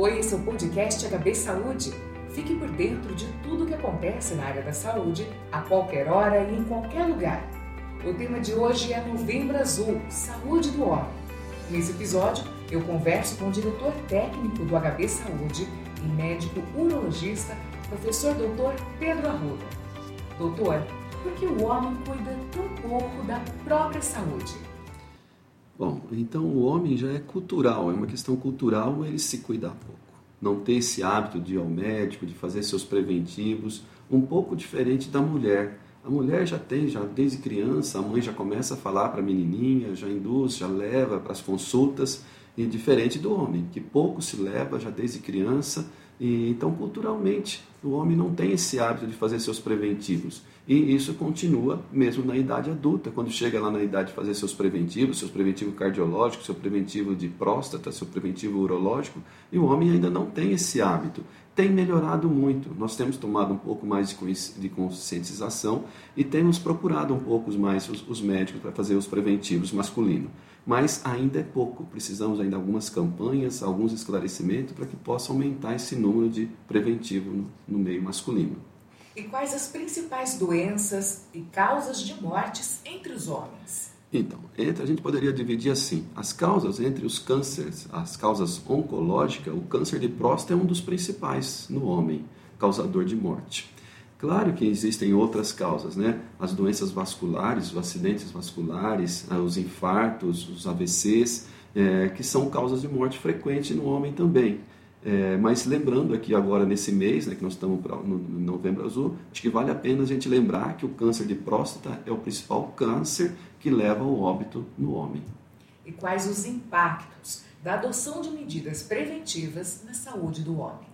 Oi, é o podcast HB Saúde. Fique por dentro de tudo o que acontece na área da saúde, a qualquer hora e em qualquer lugar. O tema de hoje é Novembro Azul Saúde do Homem. Nesse episódio, eu converso com o diretor técnico do HB Saúde e médico urologista, professor Dr. Pedro Arruda. Doutor, por que o homem cuida tão pouco da própria saúde? Bom, então o homem já é cultural, é uma questão cultural ele se cuidar pouco. Não ter esse hábito de ir ao médico, de fazer seus preventivos, um pouco diferente da mulher. A mulher já tem, já desde criança, a mãe já começa a falar para a menininha, já induz, já leva para as consultas, e diferente do homem, que pouco se leva já desde criança, e então culturalmente o homem não tem esse hábito de fazer seus preventivos. E isso continua mesmo na idade adulta, quando chega lá na idade de fazer seus preventivos, seus preventivos cardiológicos, seu preventivo de próstata, seu preventivo urológico, e o homem ainda não tem esse hábito. Tem melhorado muito. Nós temos tomado um pouco mais de conscientização e temos procurado um pouco mais os médicos para fazer os preventivos masculinos. Mas ainda é pouco. Precisamos ainda de algumas campanhas, alguns esclarecimentos para que possa aumentar esse número de preventivo no, no meio masculino. E quais as principais doenças e causas de mortes entre os homens? Então, entre, a gente poderia dividir assim: as causas entre os cânceres, as causas oncológicas, o câncer de próstata é um dos principais no homem, causador de morte. Claro que existem outras causas, né? As doenças vasculares, os acidentes vasculares, ah, os infartos, os AVCs, é, que são causas de morte frequente no homem também. É, mas lembrando aqui agora nesse mês, né, que nós estamos no, no Novembro Azul, acho que vale a pena a gente lembrar que o câncer de próstata é o principal câncer que leva ao óbito no homem. E quais os impactos da adoção de medidas preventivas na saúde do homem?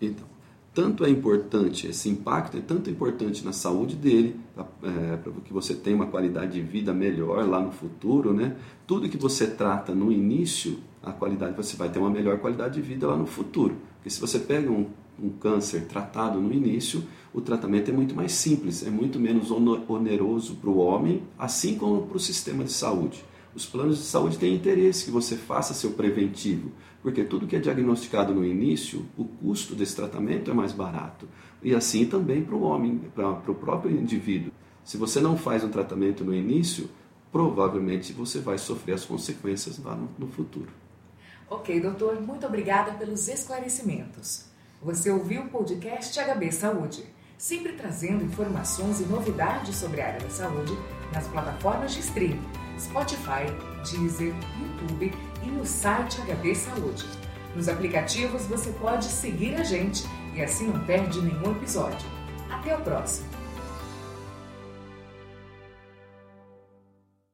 Então, tanto é importante, esse impacto é tanto importante na saúde dele, para é, que você tenha uma qualidade de vida melhor lá no futuro, né? Tudo que você trata no início, a qualidade, você vai ter uma melhor qualidade de vida lá no futuro. Porque se você pega um, um câncer tratado no início, o tratamento é muito mais simples, é muito menos oneroso para o homem, assim como para o sistema de saúde. Os planos de saúde têm interesse que você faça seu preventivo, porque tudo que é diagnosticado no início, o custo desse tratamento é mais barato. E assim também para o homem, para o próprio indivíduo. Se você não faz um tratamento no início, provavelmente você vai sofrer as consequências lá no, no futuro. Ok, doutor, muito obrigada pelos esclarecimentos. Você ouviu o podcast HB Saúde, sempre trazendo informações e novidades sobre a área da saúde nas plataformas de streaming Spotify, Deezer, YouTube e no site HB Saúde. Nos aplicativos você pode seguir a gente e assim não perde nenhum episódio. Até o próximo!